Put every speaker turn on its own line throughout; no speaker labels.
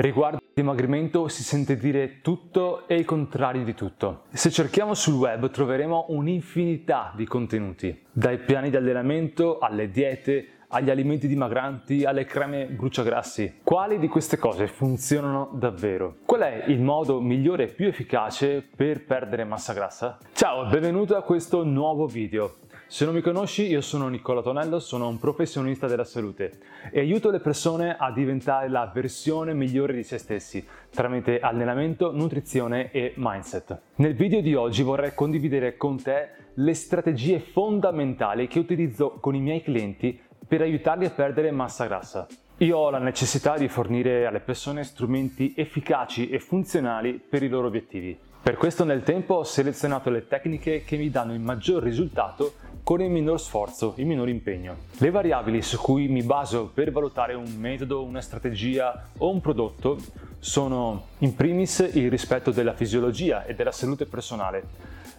Riguardo al dimagrimento si sente dire tutto e il contrario di tutto. Se cerchiamo sul web troveremo un'infinità di contenuti, dai piani di allenamento alle diete, agli alimenti dimagranti, alle creme bruciagrassi. Quali di queste cose funzionano davvero? Qual è il modo migliore e più efficace per perdere massa grassa? Ciao, benvenuto a questo nuovo video. Se non mi conosci, io sono Nicola Tonello, sono un professionista della salute e aiuto le persone a diventare la versione migliore di se stessi tramite allenamento, nutrizione e mindset. Nel video di oggi vorrei condividere con te le strategie fondamentali che utilizzo con i miei clienti per aiutarli a perdere massa grassa. Io ho la necessità di fornire alle persone strumenti efficaci e funzionali per i loro obiettivi. Per questo nel tempo ho selezionato le tecniche che mi danno il maggior risultato con il minor sforzo, il minor impegno. Le variabili su cui mi baso per valutare un metodo, una strategia o un prodotto sono in primis il rispetto della fisiologia e della salute personale,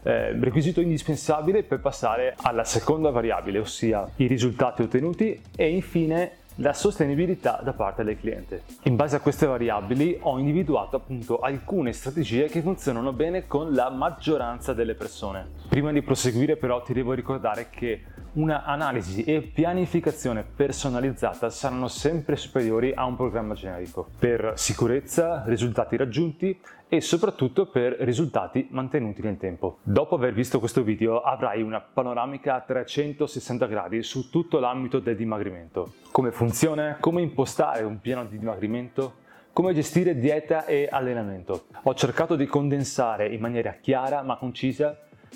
eh, requisito indispensabile per passare alla seconda variabile, ossia i risultati ottenuti e infine la sostenibilità da parte del cliente. In base a queste variabili ho individuato appunto alcune strategie che funzionano bene con la maggioranza delle persone. Prima di proseguire però ti devo ricordare che una analisi e pianificazione personalizzata saranno sempre superiori a un programma generico per sicurezza, risultati raggiunti e soprattutto per risultati mantenuti nel tempo. Dopo aver visto questo video avrai una panoramica a 360 gradi su tutto l'ambito del dimagrimento. Come funziona, come impostare un piano di dimagrimento, come gestire dieta e allenamento. Ho cercato di condensare in maniera chiara ma concisa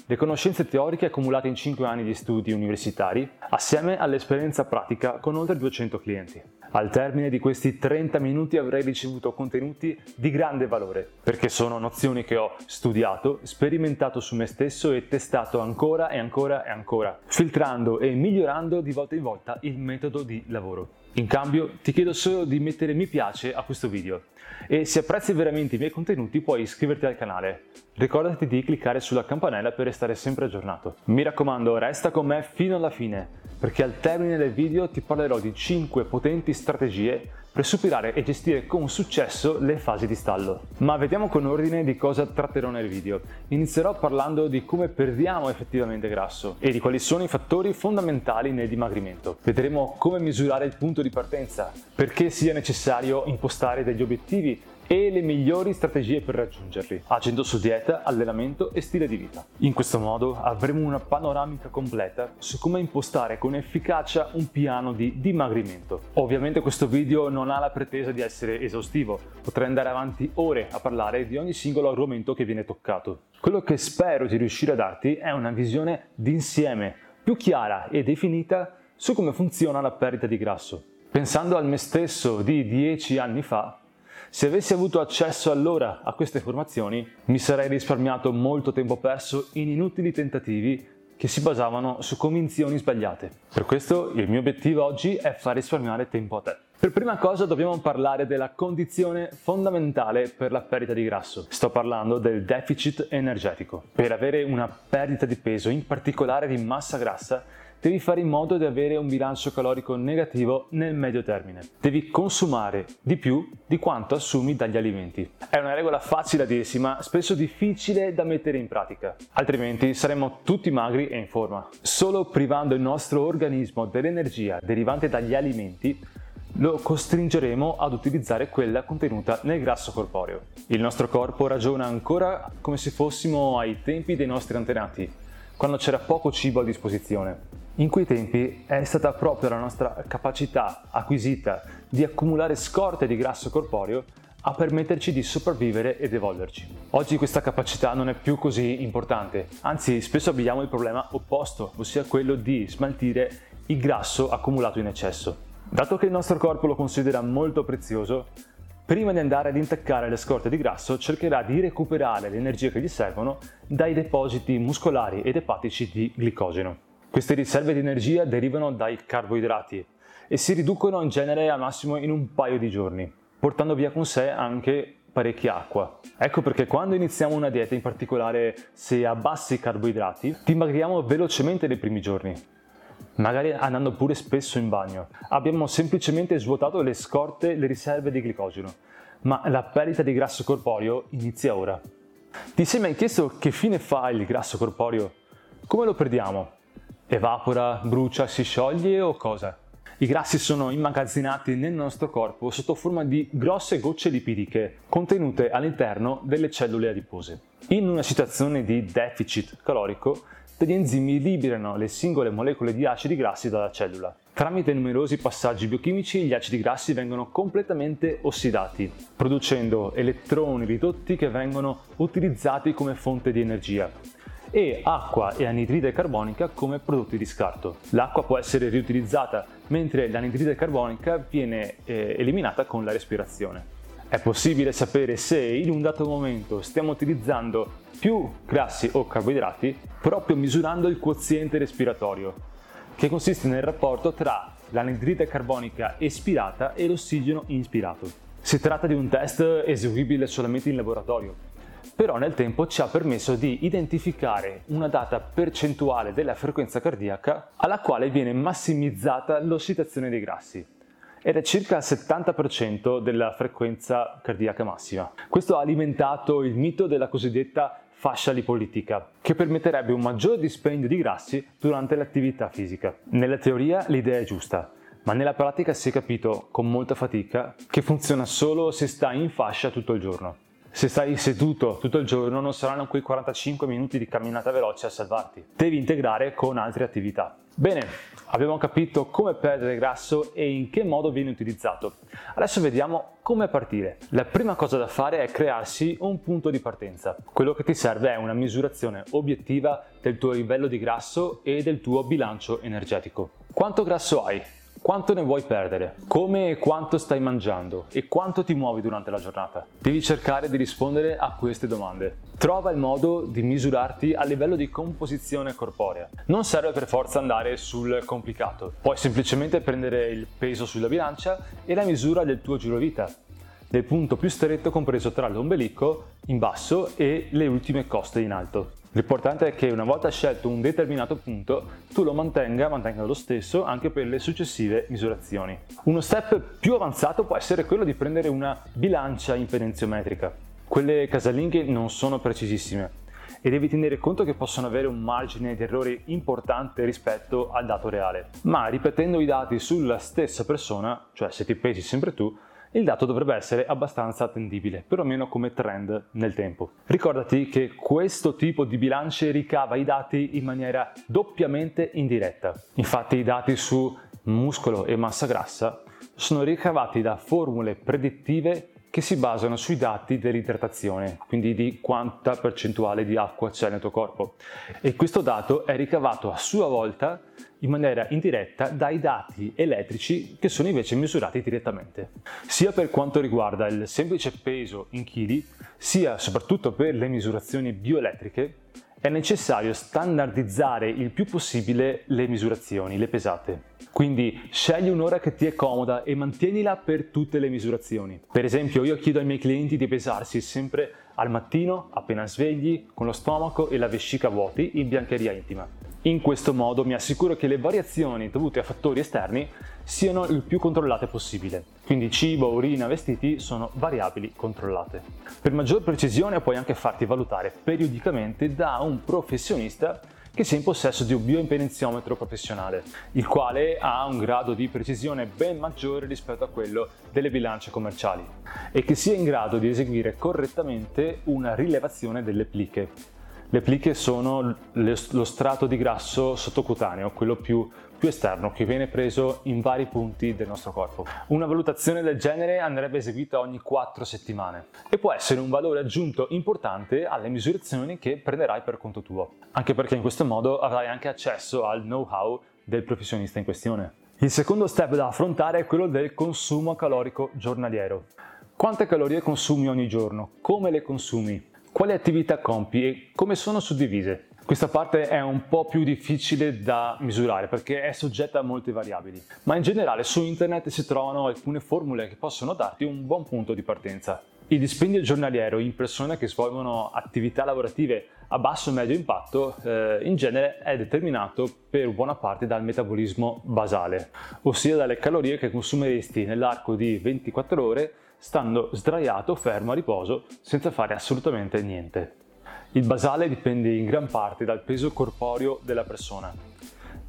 le conoscenze teoriche accumulate in 5 anni di studi universitari, assieme all'esperienza pratica con oltre 200 clienti. Al termine di questi 30 minuti avrei ricevuto contenuti di grande valore, perché sono nozioni che ho studiato, sperimentato su me stesso e testato ancora e ancora e ancora, filtrando e migliorando di volta in volta il metodo di lavoro. In cambio ti chiedo solo di mettere mi piace a questo video e se apprezzi veramente i miei contenuti puoi iscriverti al canale. Ricordati di cliccare sulla campanella per restare sempre aggiornato. Mi raccomando, resta con me fino alla fine perché al termine del video ti parlerò di 5 potenti strategie per superare e gestire con successo le fasi di stallo. Ma vediamo con ordine di cosa tratterò nel video. Inizierò parlando di come perdiamo effettivamente grasso e di quali sono i fattori fondamentali nel dimagrimento. Vedremo come misurare il punto di partenza, perché sia necessario impostare degli obiettivi e le migliori strategie per raggiungerli, agendo su dieta, allenamento e stile di vita. In questo modo avremo una panoramica completa su come impostare con efficacia un piano di dimagrimento. Ovviamente questo video non ha la pretesa di essere esaustivo, potrei andare avanti ore a parlare di ogni singolo argomento che viene toccato. Quello che spero di riuscire a darti è una visione d'insieme più chiara e definita su come funziona la perdita di grasso. Pensando al me stesso di 10 anni fa, se avessi avuto accesso allora a queste informazioni, mi sarei risparmiato molto tempo perso in inutili tentativi che si basavano su convinzioni sbagliate. Per questo il mio obiettivo oggi è far risparmiare tempo a te. Per prima cosa dobbiamo parlare della condizione fondamentale per la perdita di grasso. Sto parlando del deficit energetico. Per avere una perdita di peso, in particolare di massa grassa, devi fare in modo di avere un bilancio calorico negativo nel medio termine. Devi consumare di più di quanto assumi dagli alimenti. È una regola facile a dirsi, ma spesso difficile da mettere in pratica. Altrimenti saremo tutti magri e in forma. Solo privando il nostro organismo dell'energia derivante dagli alimenti lo costringeremo ad utilizzare quella contenuta nel grasso corporeo. Il nostro corpo ragiona ancora come se fossimo ai tempi dei nostri antenati, quando c'era poco cibo a disposizione. In quei tempi è stata proprio la nostra capacità acquisita di accumulare scorte di grasso corporeo a permetterci di sopravvivere ed evolverci. Oggi questa capacità non è più così importante, anzi spesso abbiamo il problema opposto, ossia quello di smaltire il grasso accumulato in eccesso. Dato che il nostro corpo lo considera molto prezioso, prima di andare ad intaccare le scorte di grasso cercherà di recuperare le energie che gli servono dai depositi muscolari ed epatici di glicogeno. Queste riserve di energia derivano dai carboidrati e si riducono in genere al massimo in un paio di giorni, portando via con sé anche parecchia acqua. Ecco perché quando iniziamo una dieta, in particolare se a bassi carboidrati, dimagriamo velocemente nei primi giorni, magari andando pure spesso in bagno. Abbiamo semplicemente svuotato le scorte, le riserve di glicogeno ma la perdita di grasso corporeo inizia ora. Ti sei mai chiesto che fine fa il grasso corporeo? Come lo perdiamo? Evapora, brucia, si scioglie o cosa? I grassi sono immagazzinati nel nostro corpo sotto forma di grosse gocce lipidiche contenute all'interno delle cellule adipose. In una situazione di deficit calorico, degli enzimi liberano le singole molecole di acidi grassi dalla cellula. Tramite numerosi passaggi biochimici gli acidi grassi vengono completamente ossidati, producendo elettroni ridotti che vengono utilizzati come fonte di energia e acqua e anidride carbonica come prodotti di scarto. L'acqua può essere riutilizzata mentre l'anidride carbonica viene eh, eliminata con la respirazione. È possibile sapere se in un dato momento stiamo utilizzando più grassi o carboidrati proprio misurando il quoziente respiratorio, che consiste nel rapporto tra l'anidride carbonica espirata e l'ossigeno inspirato. Si tratta di un test eseguibile solamente in laboratorio, però nel tempo ci ha permesso di identificare una data percentuale della frequenza cardiaca alla quale viene massimizzata l'ossidazione dei grassi ed è circa il 70% della frequenza cardiaca massima. Questo ha alimentato il mito della cosiddetta fascia lipolitica, che permetterebbe un maggior dispendio di grassi durante l'attività fisica. Nella teoria l'idea è giusta, ma nella pratica si è capito con molta fatica che funziona solo se stai in fascia tutto il giorno. Se stai seduto tutto il giorno non saranno quei 45 minuti di camminata veloce a salvarti. Devi integrare con altre attività. Bene, abbiamo capito come perdere grasso e in che modo viene utilizzato. Adesso vediamo come partire. La prima cosa da fare è crearsi un punto di partenza. Quello che ti serve è una misurazione obiettiva del tuo livello di grasso e del tuo bilancio energetico. Quanto grasso hai? Quanto ne vuoi perdere? Come e quanto stai mangiando? E quanto ti muovi durante la giornata? Devi cercare di rispondere a queste domande. Trova il modo di misurarti a livello di composizione corporea. Non serve per forza andare sul complicato. Puoi semplicemente prendere il peso sulla bilancia e la misura del tuo girovita, del punto più stretto compreso tra l'ombelico in basso e le ultime coste in alto. L'importante è che una volta scelto un determinato punto, tu lo mantenga, mantenga lo stesso anche per le successive misurazioni. Uno step più avanzato può essere quello di prendere una bilancia impedenziometrica. Quelle casalinghe non sono precisissime e devi tenere conto che possono avere un margine di errore importante rispetto al dato reale. Ma ripetendo i dati sulla stessa persona, cioè se ti pesi sempre tu, il dato dovrebbe essere abbastanza attendibile, perlomeno come trend nel tempo. Ricordati che questo tipo di bilance ricava i dati in maniera doppiamente indiretta. Infatti i dati su muscolo e massa grassa sono ricavati da formule predittive che si basano sui dati dell'idratazione, quindi di quanta percentuale di acqua c'è nel tuo corpo. E questo dato è ricavato a sua volta in maniera indiretta dai dati elettrici che sono invece misurati direttamente, sia per quanto riguarda il semplice peso in chili, sia soprattutto per le misurazioni bioelettriche, è necessario standardizzare il più possibile le misurazioni, le pesate. Quindi scegli un'ora che ti è comoda e mantienila per tutte le misurazioni. Per esempio io chiedo ai miei clienti di pesarsi sempre al mattino, appena svegli, con lo stomaco e la vescica vuoti in biancheria intima. In questo modo mi assicuro che le variazioni dovute a fattori esterni siano il più controllate possibile. Quindi cibo, urina, vestiti sono variabili controllate. Per maggior precisione puoi anche farti valutare periodicamente da un professionista che sia in possesso di un bioimpedenziometro professionale, il quale ha un grado di precisione ben maggiore rispetto a quello delle bilance commerciali e che sia in grado di eseguire correttamente una rilevazione delle pliche le pliche sono lo strato di grasso sottocutaneo, quello più, più, esterno, che viene preso in vari punti del nostro corpo. Una valutazione del genere andrebbe eseguita ogni 4 settimane e può essere un valore aggiunto importante alle misurazioni che prenderai per conto tuo, anche perché in questo modo avrai anche accesso al know-how del professionista in questione. Il secondo step da affrontare è quello del consumo calorico giornaliero. Quante calorie consumi ogni giorno? Come le consumi? Quali attività compi e come sono suddivise. Questa parte è un po' più difficile da misurare perché è soggetta a molte variabili, ma in generale su internet si trovano alcune formule che possono darti un buon punto di partenza. Il dispendio giornaliero in persone che svolgono attività lavorative a basso e medio impatto eh, in genere è determinato per buona parte dal metabolismo basale, ossia dalle calorie che consumeresti nell'arco di 24 ore stando sdraiato, fermo, a riposo, senza fare assolutamente niente. Il basale dipende in gran parte dal peso corporeo della persona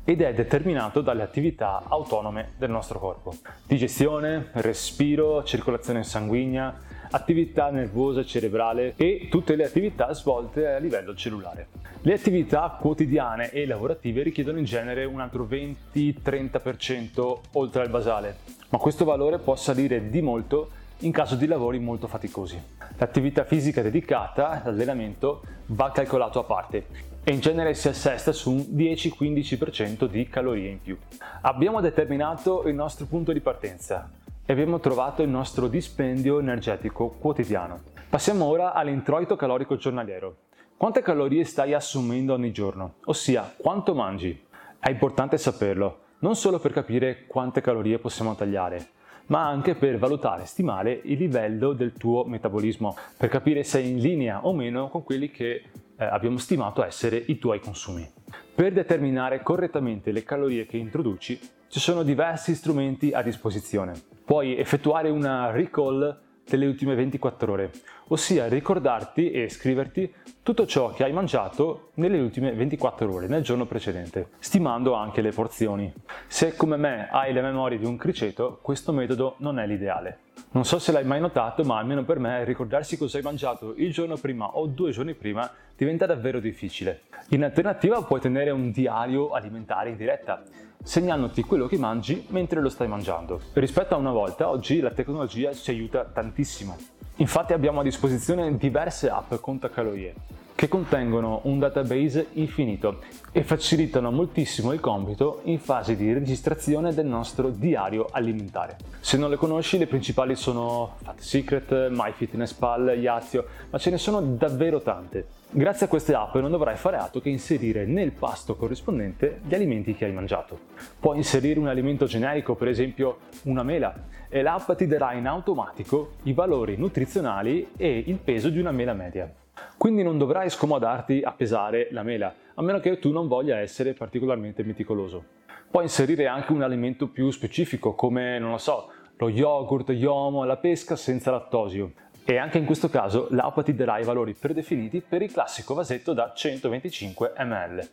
ed è determinato dalle attività autonome del nostro corpo. Digestione, respiro, circolazione sanguigna, attività nervosa cerebrale e tutte le attività svolte a livello cellulare. Le attività quotidiane e lavorative richiedono in genere un altro 20-30% oltre al basale, ma questo valore può salire di molto in caso di lavori molto faticosi. L'attività fisica dedicata, l'allenamento, va calcolato a parte e in genere si assesta su un 10-15% di calorie in più. Abbiamo determinato il nostro punto di partenza e abbiamo trovato il nostro dispendio energetico quotidiano. Passiamo ora all'introito calorico giornaliero. Quante calorie stai assumendo ogni giorno? Ossia, quanto mangi? È importante saperlo, non solo per capire quante calorie possiamo tagliare, ma anche per valutare e stimare il livello del tuo metabolismo, per capire se è in linea o meno con quelli che eh, abbiamo stimato essere i tuoi consumi. Per determinare correttamente le calorie che introduci, ci sono diversi strumenti a disposizione. Puoi effettuare una recall delle ultime 24 ore, ossia ricordarti e scriverti tutto ciò che hai mangiato nelle ultime 24 ore, nel giorno precedente, stimando anche le porzioni. Se come me hai le memorie di un criceto, questo metodo non è l'ideale. Non so se l'hai mai notato, ma almeno per me ricordarsi cosa hai mangiato il giorno prima o due giorni prima diventa davvero difficile. In alternativa puoi tenere un diario alimentare in diretta, segnandoti quello che mangi mentre lo stai mangiando. Rispetto a una volta, oggi la tecnologia ci aiuta tantissimo. Infatti abbiamo a disposizione diverse app contacalorie che contengono un database infinito e facilitano moltissimo il compito in fase di registrazione del nostro diario alimentare. Se non le conosci, le principali sono Fat Secret, MyFitnessPal, Yazio, ma ce ne sono davvero tante. Grazie a queste app non dovrai fare altro che inserire nel pasto corrispondente gli alimenti che hai mangiato. Puoi inserire un alimento generico, per esempio una mela, e l'app ti darà in automatico i valori nutrizionali e il peso di una mela media. Quindi non dovrai scomodarti a pesare la mela, a meno che tu non voglia essere particolarmente meticoloso. Puoi inserire anche un alimento più specifico, come, non lo so, lo yogurt, yomo, la pesca senza lattosio. E anche in questo caso l'app ti darà i valori predefiniti per il classico vasetto da 125 ml.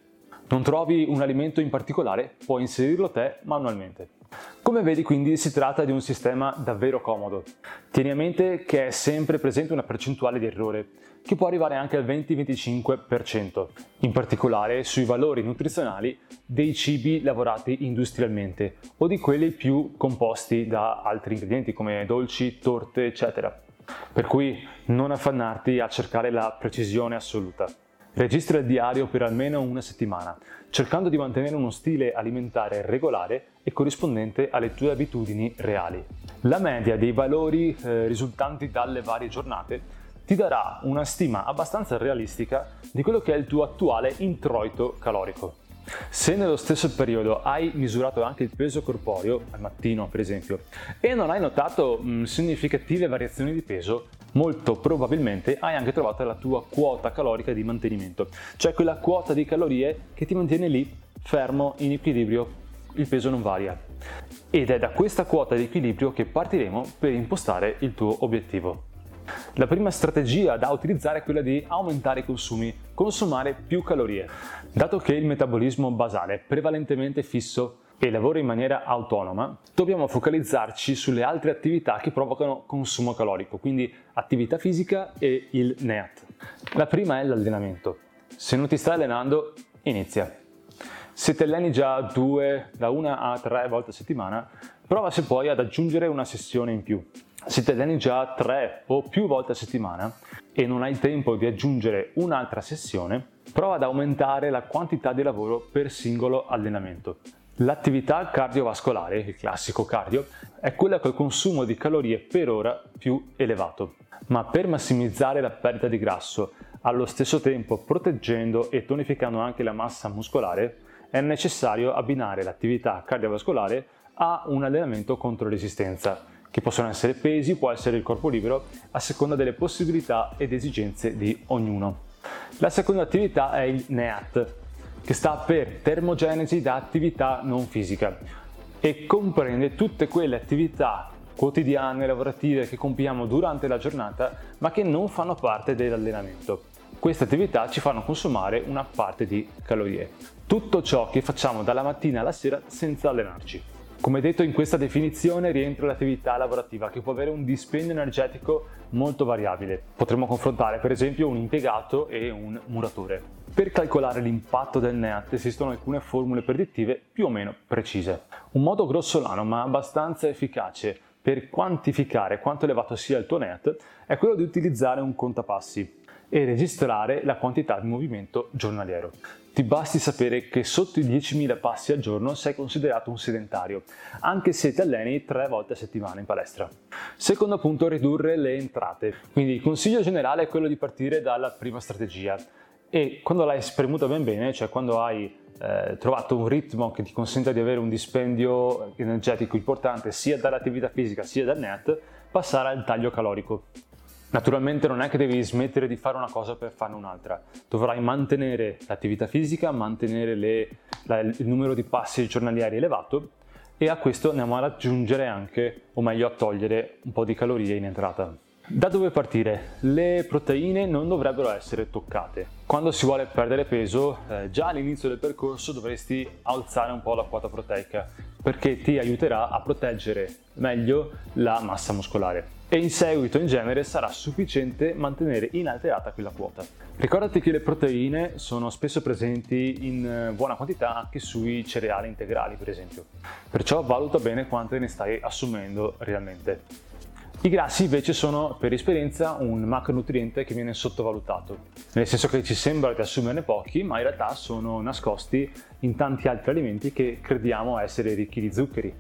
Non trovi un alimento in particolare? Puoi inserirlo te manualmente. Come vedi quindi si tratta di un sistema davvero comodo. Tieni a mente che è sempre presente una percentuale di errore, che può arrivare anche al 20-25%, in particolare sui valori nutrizionali dei cibi lavorati industrialmente o di quelli più composti da altri ingredienti come dolci, torte, eccetera. Per cui non affannarti a cercare la precisione assoluta. Registra il diario per almeno una settimana, cercando di mantenere uno stile alimentare regolare e corrispondente alle tue abitudini reali. La media dei valori eh, risultanti dalle varie giornate ti darà una stima abbastanza realistica di quello che è il tuo attuale introito calorico. Se nello stesso periodo hai misurato anche il peso corporeo, al mattino per esempio, e non hai notato mh, mm, significative variazioni di peso, molto probabilmente hai anche trovato la tua quota calorica di mantenimento, cioè quella quota di calorie che ti mantiene lì fermo in equilibrio, il peso non varia. Ed è da questa quota di equilibrio che partiremo per impostare il tuo obiettivo. La prima strategia da utilizzare è quella di aumentare i consumi, consumare più calorie. Dato che il metabolismo basale è prevalentemente fisso e lavora in maniera autonoma, dobbiamo focalizzarci sulle altre attività che provocano consumo calorico, quindi attività fisica e il NEAT. La prima è l'allenamento. Se non ti stai allenando, inizia. Se ti alleni già due, da una a tre volte a settimana, prova se puoi ad aggiungere una sessione in più. Se ti alleni già tre o più volte a settimana e non hai tempo di aggiungere un'altra sessione, prova ad aumentare la quantità di lavoro per singolo allenamento. L'attività cardiovascolare, il classico cardio, è quella col consumo di calorie per ora più elevato. Ma per massimizzare la perdita di grasso, allo stesso tempo proteggendo e tonificando anche la massa muscolare, è necessario abbinare l'attività cardiovascolare a un allenamento contro resistenza che possono essere pesi, può essere il corpo libero, a seconda delle possibilità ed esigenze di ognuno. La seconda attività è il NEAT, che sta per termogenesi da attività non fisica e comprende tutte quelle attività quotidiane, lavorative che compiamo durante la giornata ma che non fanno parte dell'allenamento. Queste attività ci fanno consumare una parte di calorie. Tutto ciò che facciamo dalla mattina alla sera senza allenarci. Come detto in questa definizione rientra l'attività lavorativa che può avere un dispendio energetico molto variabile. Potremmo confrontare per esempio un impiegato e un muratore. Per calcolare l'impatto del NEAT esistono alcune formule predittive più o meno precise. Un modo grossolano ma abbastanza efficace per quantificare quanto elevato sia il tuo NEAT è quello di utilizzare un contapassi e registrare la quantità di movimento giornaliero. Ti basti sapere che sotto i 10.000 passi al giorno sei considerato un sedentario, anche se ti alleni tre volte a settimana in palestra. Secondo punto, ridurre le entrate. Quindi il consiglio generale è quello di partire dalla prima strategia e quando l'hai spremuta ben bene, cioè quando hai eh, trovato un ritmo che ti consenta di avere un dispendio energetico importante sia dall'attività fisica sia dal net, passare al taglio calorico. Naturalmente non è che devi smettere di fare una cosa per farne un'altra, dovrai mantenere l'attività fisica, mantenere le, la, il numero di passi giornalieri elevato e a questo andiamo ad aggiungere anche, o meglio a togliere, un po' di calorie in entrata. Da dove partire? Le proteine non dovrebbero essere toccate. Quando si vuole perdere peso, eh, già all'inizio del percorso dovresti alzare un po' la quota proteica perché ti aiuterà a proteggere meglio la massa muscolare e in seguito in genere sarà sufficiente mantenere inalterata quella quota. Ricordati che le proteine sono spesso presenti in eh, buona quantità anche sui cereali integrali per esempio, perciò valuta bene quante ne stai assumendo realmente. I grassi invece sono per esperienza un macronutriente che viene sottovalutato, nel senso che ci sembra di assumerne pochi, ma in realtà sono nascosti in tanti altri alimenti che crediamo essere ricchi di zuccheri.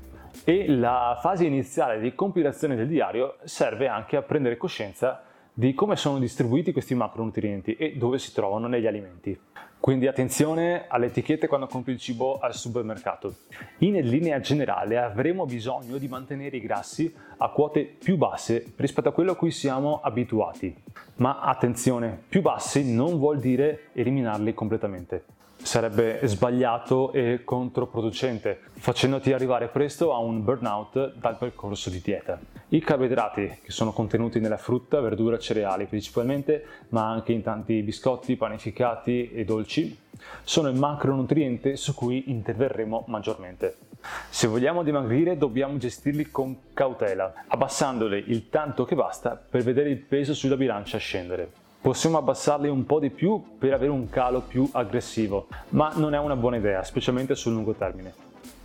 E la fase iniziale di compilazione del diario serve anche a prendere coscienza di come sono distribuiti questi macronutrienti e dove si trovano negli alimenti. Quindi attenzione alle etichette quando compri il cibo al supermercato. In linea generale avremo bisogno di mantenere i grassi a quote più basse rispetto a quello a cui siamo abituati. Ma attenzione, più bassi non vuol dire eliminarli completamente sarebbe sbagliato e controproducente, facendoti arrivare presto a un burnout dal percorso di dieta. I carboidrati, che sono contenuti nella frutta, verdura, cereali principalmente, ma anche in tanti biscotti, panificati e dolci, sono il macronutriente su cui interverremo maggiormente. Se vogliamo dimagrire dobbiamo gestirli con cautela, abbassandoli il tanto che basta per vedere il peso sulla bilancia scendere possiamo abbassarli un po' di più per avere un calo più aggressivo, ma non è una buona idea, specialmente sul lungo termine.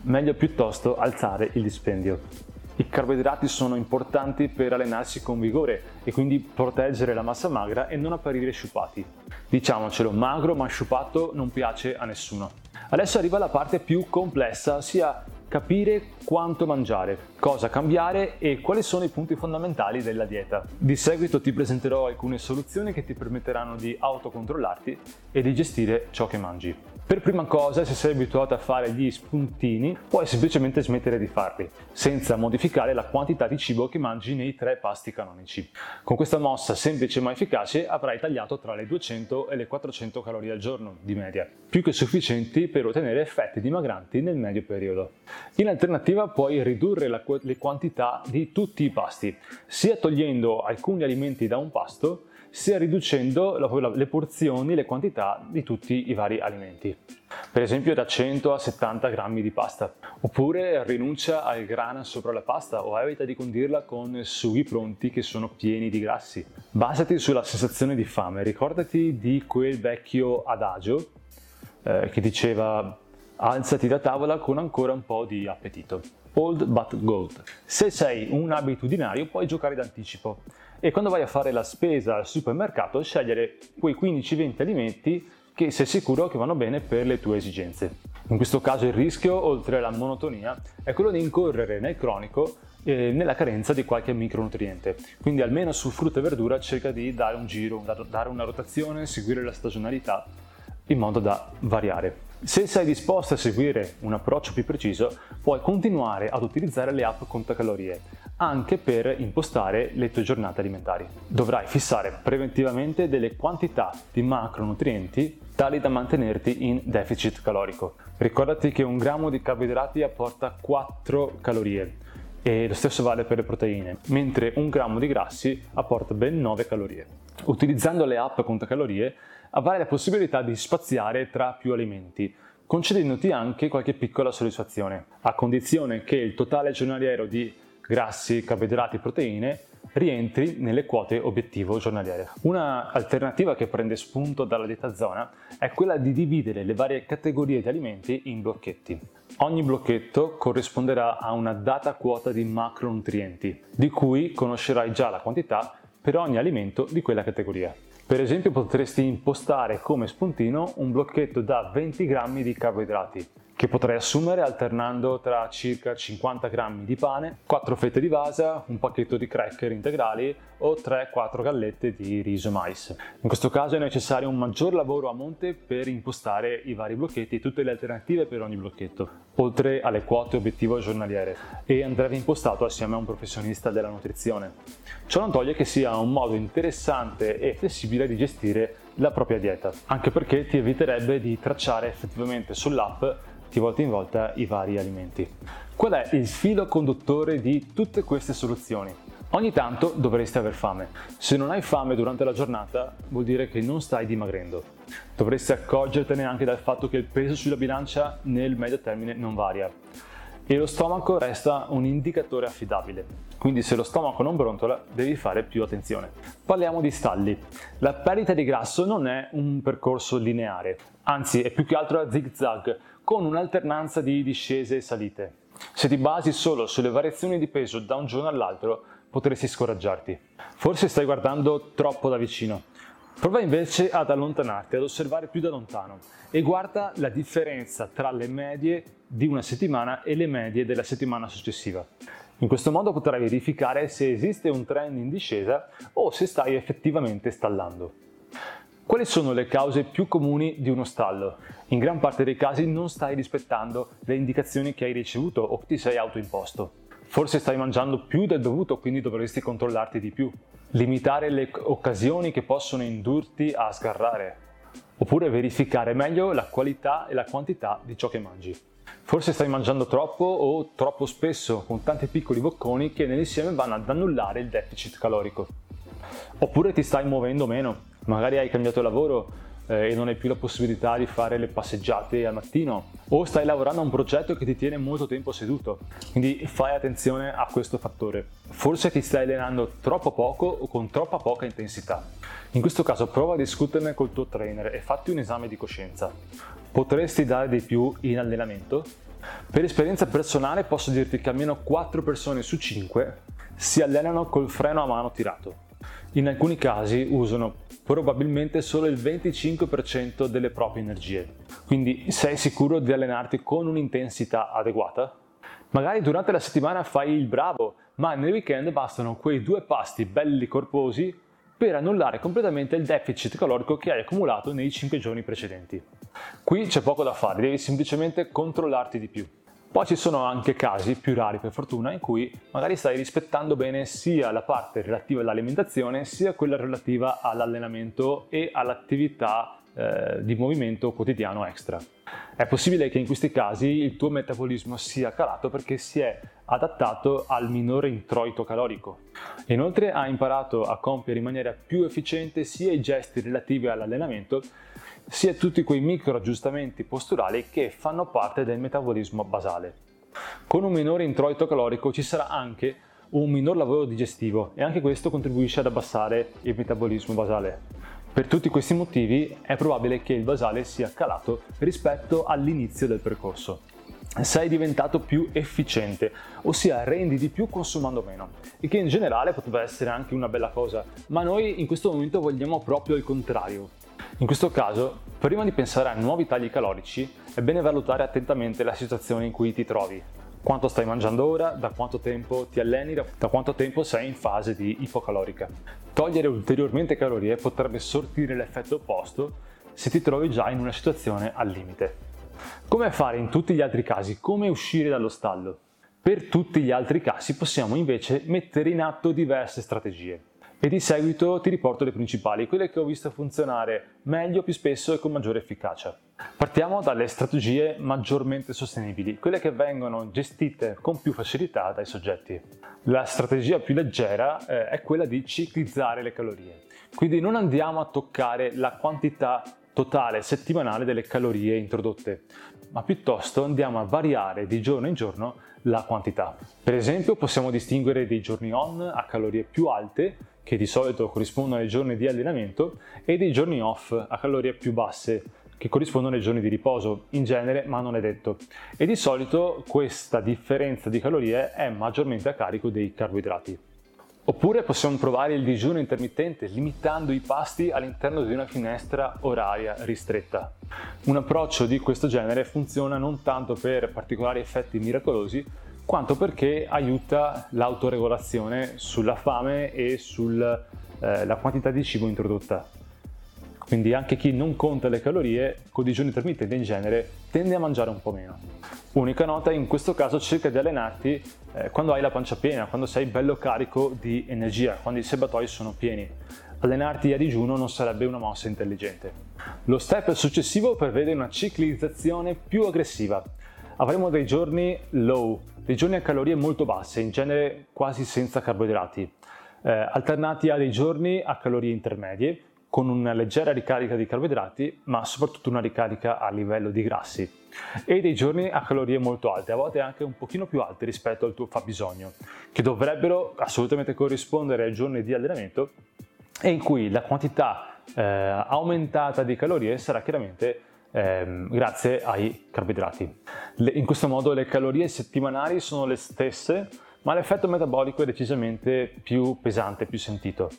Meglio piuttosto alzare il dispendio. I carboidrati sono importanti per allenarsi con vigore e quindi proteggere la massa magra e non apparire sciupati. Diciamocelo, magro ma sciupato non piace a nessuno. Adesso arriva la parte più complessa, ossia capire quanto mangiare, cosa cambiare e quali sono i punti fondamentali della dieta. Di seguito ti presenterò alcune soluzioni che ti permetteranno di autocontrollarti e di gestire ciò che mangi. Per prima cosa, se sei abituato a fare gli spuntini, puoi semplicemente smettere di farli, senza modificare la quantità di cibo che mangi nei tre pasti canonici. Con questa mossa semplice ma efficace avrai tagliato tra le 200 e le 400 calorie al giorno di media, più che sufficienti per ottenere effetti dimagranti nel medio periodo. In alternativa puoi ridurre la, le quantità di tutti i pasti, sia togliendo alcuni alimenti da un pasto, sia riducendo le porzioni, le quantità di tutti i vari alimenti. Per esempio da 100 a 70 grammi di pasta. Oppure rinuncia al grana sopra la pasta o evita di condirla con sughi pronti che sono pieni di grassi. Basati sulla sensazione di fame, ricordati di quel vecchio adagio eh, che diceva alzati da tavola con ancora un po' di appetito. Old but gold. Se sei un abitudinario puoi giocare d'anticipo e quando vai a fare la spesa al supermercato scegliere quei 15-20 alimenti che sei sicuro che vanno bene per le tue esigenze. In questo caso il rischio, oltre alla monotonia, è quello di incorrere nel cronico eh, nella carenza di qualche micronutriente. Quindi almeno su frutta e verdura cerca di dare un giro, dare una rotazione, seguire la stagionalità in modo da variare. Se sei disposto a seguire un approccio più preciso, puoi continuare ad utilizzare le app contacalorie, anche per impostare le tue giornate alimentari. Dovrai fissare preventivamente delle quantità di macronutrienti tali da mantenerti in deficit calorico. Ricordati che un grammo di carboidrati apporta 4 calorie e lo stesso vale per le proteine, mentre un grammo di grassi apporta ben 9 calorie. Utilizzando le app contacalorie avrai la possibilità di spaziare tra più alimenti, concedendoti anche qualche piccola soddisfazione, a condizione che il totale giornaliero di grassi, carboidrati e proteine rientri nelle quote obiettivo giornaliere. Una alternativa che prende spunto dalla dieta zona è quella di dividere le varie categorie di alimenti in blocchetti. Ogni blocchetto corrisponderà a una data quota di macronutrienti, di cui conoscerai già la quantità per ogni alimento di quella categoria. Per esempio potresti impostare come spuntino un blocchetto da 20 grammi di carboidrati, che potrei assumere alternando tra circa 50 grammi di pane, 4 fette di vasa, un pacchetto di cracker integrali o 3-4 gallette di riso mais. In questo caso è necessario un maggior lavoro a monte per impostare i vari blocchetti e tutte le alternative per ogni blocchetto, oltre alle quote obiettivo giornaliere, e andrebbe impostato assieme a un professionista della nutrizione. Ciò non toglie che sia un modo interessante e flessibile di gestire la propria dieta, anche perché ti eviterebbe di tracciare effettivamente sull'app di volta in volta i vari alimenti. Qual è il filo conduttore di tutte queste soluzioni? Ogni tanto dovresti aver fame. Se non hai fame durante la giornata vuol dire che non stai dimagrendo. Dovresti accorgertene anche dal fatto che il peso sulla bilancia nel medio termine non varia e lo stomaco resta un indicatore affidabile. Quindi se lo stomaco non brontola devi fare più attenzione. Parliamo di stalli. La perdita di grasso non è un percorso lineare, anzi è più che altro a zig zag, con un'alternanza di discese e salite. Se ti basi solo sulle variazioni di peso da un giorno all'altro, potresti scoraggiarti. Forse stai guardando troppo da vicino. Prova invece ad allontanarti, ad osservare più da lontano e guarda la differenza tra le medie di una settimana e le medie della settimana successiva. In questo modo potrai verificare se esiste un trend in discesa o se stai effettivamente stallando. Quali sono le cause più comuni di uno stallo? In gran parte dei casi non stai rispettando le indicazioni che hai ricevuto o ti sei autoimposto. Forse stai mangiando più del dovuto, quindi dovresti controllarti di più limitare le occasioni che possono indurti a sgarrare, oppure verificare meglio la qualità e la quantità di ciò che mangi. Forse stai mangiando troppo o troppo spesso, con tanti piccoli bocconi che nell'insieme vanno ad annullare il deficit calorico. Oppure ti stai muovendo meno, magari hai cambiato lavoro eh, e non hai più la possibilità di fare le passeggiate al mattino o stai lavorando a un progetto che ti tiene molto tempo seduto. Quindi fai attenzione a questo fattore. Forse ti stai allenando troppo poco o con troppa poca intensità. In questo caso prova a discuterne col tuo trainer e fatti un esame di coscienza. Potresti dare di più in allenamento? Per esperienza personale posso dirti che almeno 4 persone su 5 si allenano col freno a mano tirato. In alcuni casi usano probabilmente solo il 25% delle proprie energie. Quindi sei sicuro di allenarti con un'intensità adeguata? Magari durante la settimana fai il bravo, ma nel weekend bastano quei due pasti belli corposi per annullare completamente il deficit calorico che hai accumulato nei 5 giorni precedenti. Qui c'è poco da fare, devi semplicemente controllarti di più. Poi ci sono anche casi, più rari per fortuna, in cui magari stai rispettando bene sia la parte relativa all'alimentazione sia quella relativa all'allenamento e all'attività eh, di movimento quotidiano extra. È possibile che in questi casi il tuo metabolismo sia calato perché si è adattato al minore introito calorico. Inoltre hai imparato a compiere in maniera più efficiente sia i gesti relativi all'allenamento sia tutti quei micro aggiustamenti posturali che fanno parte del metabolismo basale. Con un minore introito calorico ci sarà anche un minor lavoro digestivo e anche questo contribuisce ad abbassare il metabolismo basale. Per tutti questi motivi è probabile che il basale sia calato rispetto all'inizio del percorso. Sei diventato più efficiente, ossia rendi di più consumando meno, il che in generale potrebbe essere anche una bella cosa, ma noi in questo momento vogliamo proprio il contrario, in questo caso, prima di pensare a nuovi tagli calorici, è bene valutare attentamente la situazione in cui ti trovi. Quanto stai mangiando ora, da quanto tempo ti alleni, da quanto tempo sei in fase di ipocalorica. Togliere ulteriormente calorie potrebbe sortire l'effetto opposto se ti trovi già in una situazione al limite. Come fare in tutti gli altri casi? Come uscire dallo stallo? Per tutti gli altri casi possiamo invece mettere in atto diverse strategie e di seguito ti riporto le principali, quelle che ho visto funzionare meglio, più spesso e con maggiore efficacia. Partiamo dalle strategie maggiormente sostenibili, quelle che vengono gestite con più facilità dai soggetti. La strategia più leggera eh, è quella di ciclizzare le calorie, quindi non andiamo a toccare la quantità totale settimanale delle calorie introdotte, ma piuttosto andiamo a variare di giorno in giorno la quantità. Per esempio possiamo distinguere dei giorni on a calorie più alte, che di solito corrispondono ai giorni di allenamento, e dei giorni off a calorie più basse, che corrispondono ai giorni di riposo, in genere, ma non è detto. E di solito questa differenza di calorie è maggiormente a carico dei carboidrati. Oppure possiamo provare il digiuno intermittente limitando i pasti all'interno di una finestra oraria ristretta. Un approccio di questo genere funziona non tanto per particolari effetti miracolosi, quanto perché aiuta l'autoregolazione sulla fame e sulla eh, quantità di cibo introdotta. Quindi anche chi non conta le calorie, con digiuno intermittente in genere, tende a mangiare un po' meno. Unica nota, in questo caso cerca di allenarti eh, quando hai la pancia piena, quando sei bello carico di energia, quando i serbatoi sono pieni. Allenarti a digiuno non sarebbe una mossa intelligente. Lo step successivo prevede una ciclizzazione più aggressiva. Avremo dei giorni low, dei giorni a calorie molto basse, in genere quasi senza carboidrati, eh, alternati a dei giorni a calorie intermedie, con una leggera ricarica di carboidrati, ma soprattutto una ricarica a livello di grassi e dei giorni a calorie molto alte, a volte anche un pochino più alte rispetto al tuo fabbisogno, che dovrebbero assolutamente corrispondere ai giorni di allenamento e in cui la quantità eh, aumentata di calorie sarà chiaramente eh, grazie ai carboidrati. In questo modo le calorie settimanali sono le stesse ma l'effetto metabolico è decisamente più pesante, più sentito.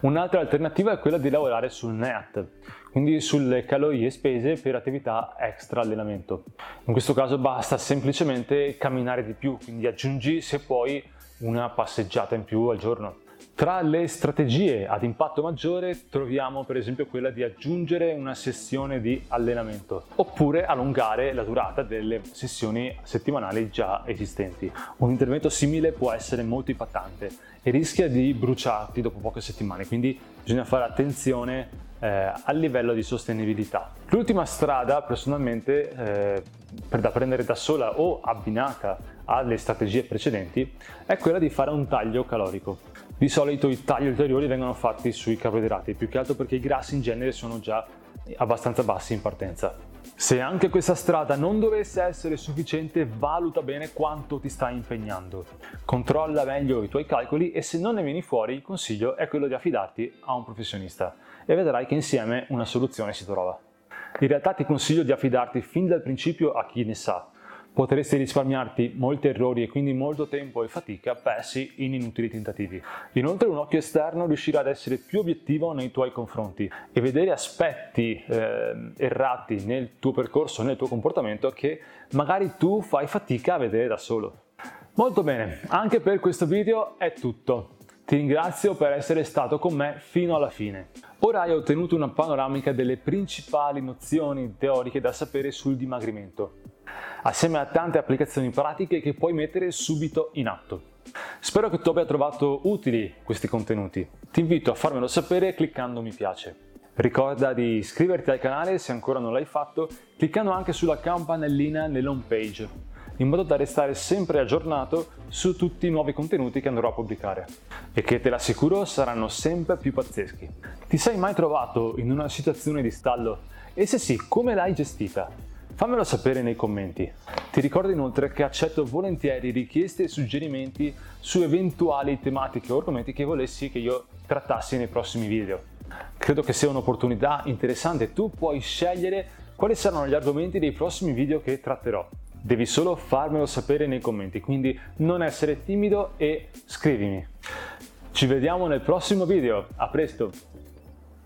Un'altra alternativa è quella di lavorare sul NEAT, quindi sulle calorie spese per attività extra allenamento. In questo caso basta semplicemente camminare di più, quindi aggiungi se puoi una passeggiata in più al giorno. Tra le strategie ad impatto maggiore troviamo per esempio quella di aggiungere una sessione di allenamento oppure allungare la durata delle sessioni settimanali già esistenti. Un intervento simile può essere molto impattante e rischia di bruciarti dopo poche settimane, quindi bisogna fare attenzione eh, a livello di sostenibilità. L'ultima strada personalmente eh, da prendere da sola o abbinata alle strategie precedenti è quella di fare un taglio calorico. Di solito i tagli ulteriori vengono fatti sui carboidrati, più che altro perché i grassi in genere sono già abbastanza bassi in partenza. Se anche questa strada non dovesse essere sufficiente, valuta bene quanto ti stai impegnando. Controlla meglio i tuoi calcoli e se non ne vieni fuori, il consiglio è quello di affidarti a un professionista e vedrai che insieme una soluzione si trova. In realtà ti consiglio di affidarti fin dal principio a chi ne sa, potresti risparmiarti molti errori e quindi molto tempo e fatica persi in inutili tentativi. Inoltre un occhio esterno riuscirà ad essere più obiettivo nei tuoi confronti e vedere aspetti eh, errati nel tuo percorso, nel tuo comportamento che magari tu fai fatica a vedere da solo. Molto bene, anche per questo video è tutto. Ti ringrazio per essere stato con me fino alla fine. Ora hai ottenuto una panoramica delle principali nozioni teoriche da sapere sul dimagrimento assieme a tante applicazioni pratiche che puoi mettere subito in atto. Spero che tu abbia trovato utili questi contenuti. Ti invito a farmelo sapere cliccando mi piace. Ricorda di iscriverti al canale se ancora non l'hai fatto, cliccando anche sulla campanellina nell'home page, in modo da restare sempre aggiornato su tutti i nuovi contenuti che andrò a pubblicare e che te l'assicuro saranno sempre più pazzeschi. Ti sei mai trovato in una situazione di stallo? E se sì, come l'hai gestita? Fammelo sapere nei commenti. Ti ricordo inoltre che accetto volentieri richieste e suggerimenti su eventuali tematiche o argomenti che volessi che io trattassi nei prossimi video. Credo che sia un'opportunità interessante, tu puoi scegliere quali saranno gli argomenti dei prossimi video che tratterò. Devi solo farmelo sapere nei commenti, quindi non essere timido e scrivimi. Ci vediamo nel prossimo video, a presto!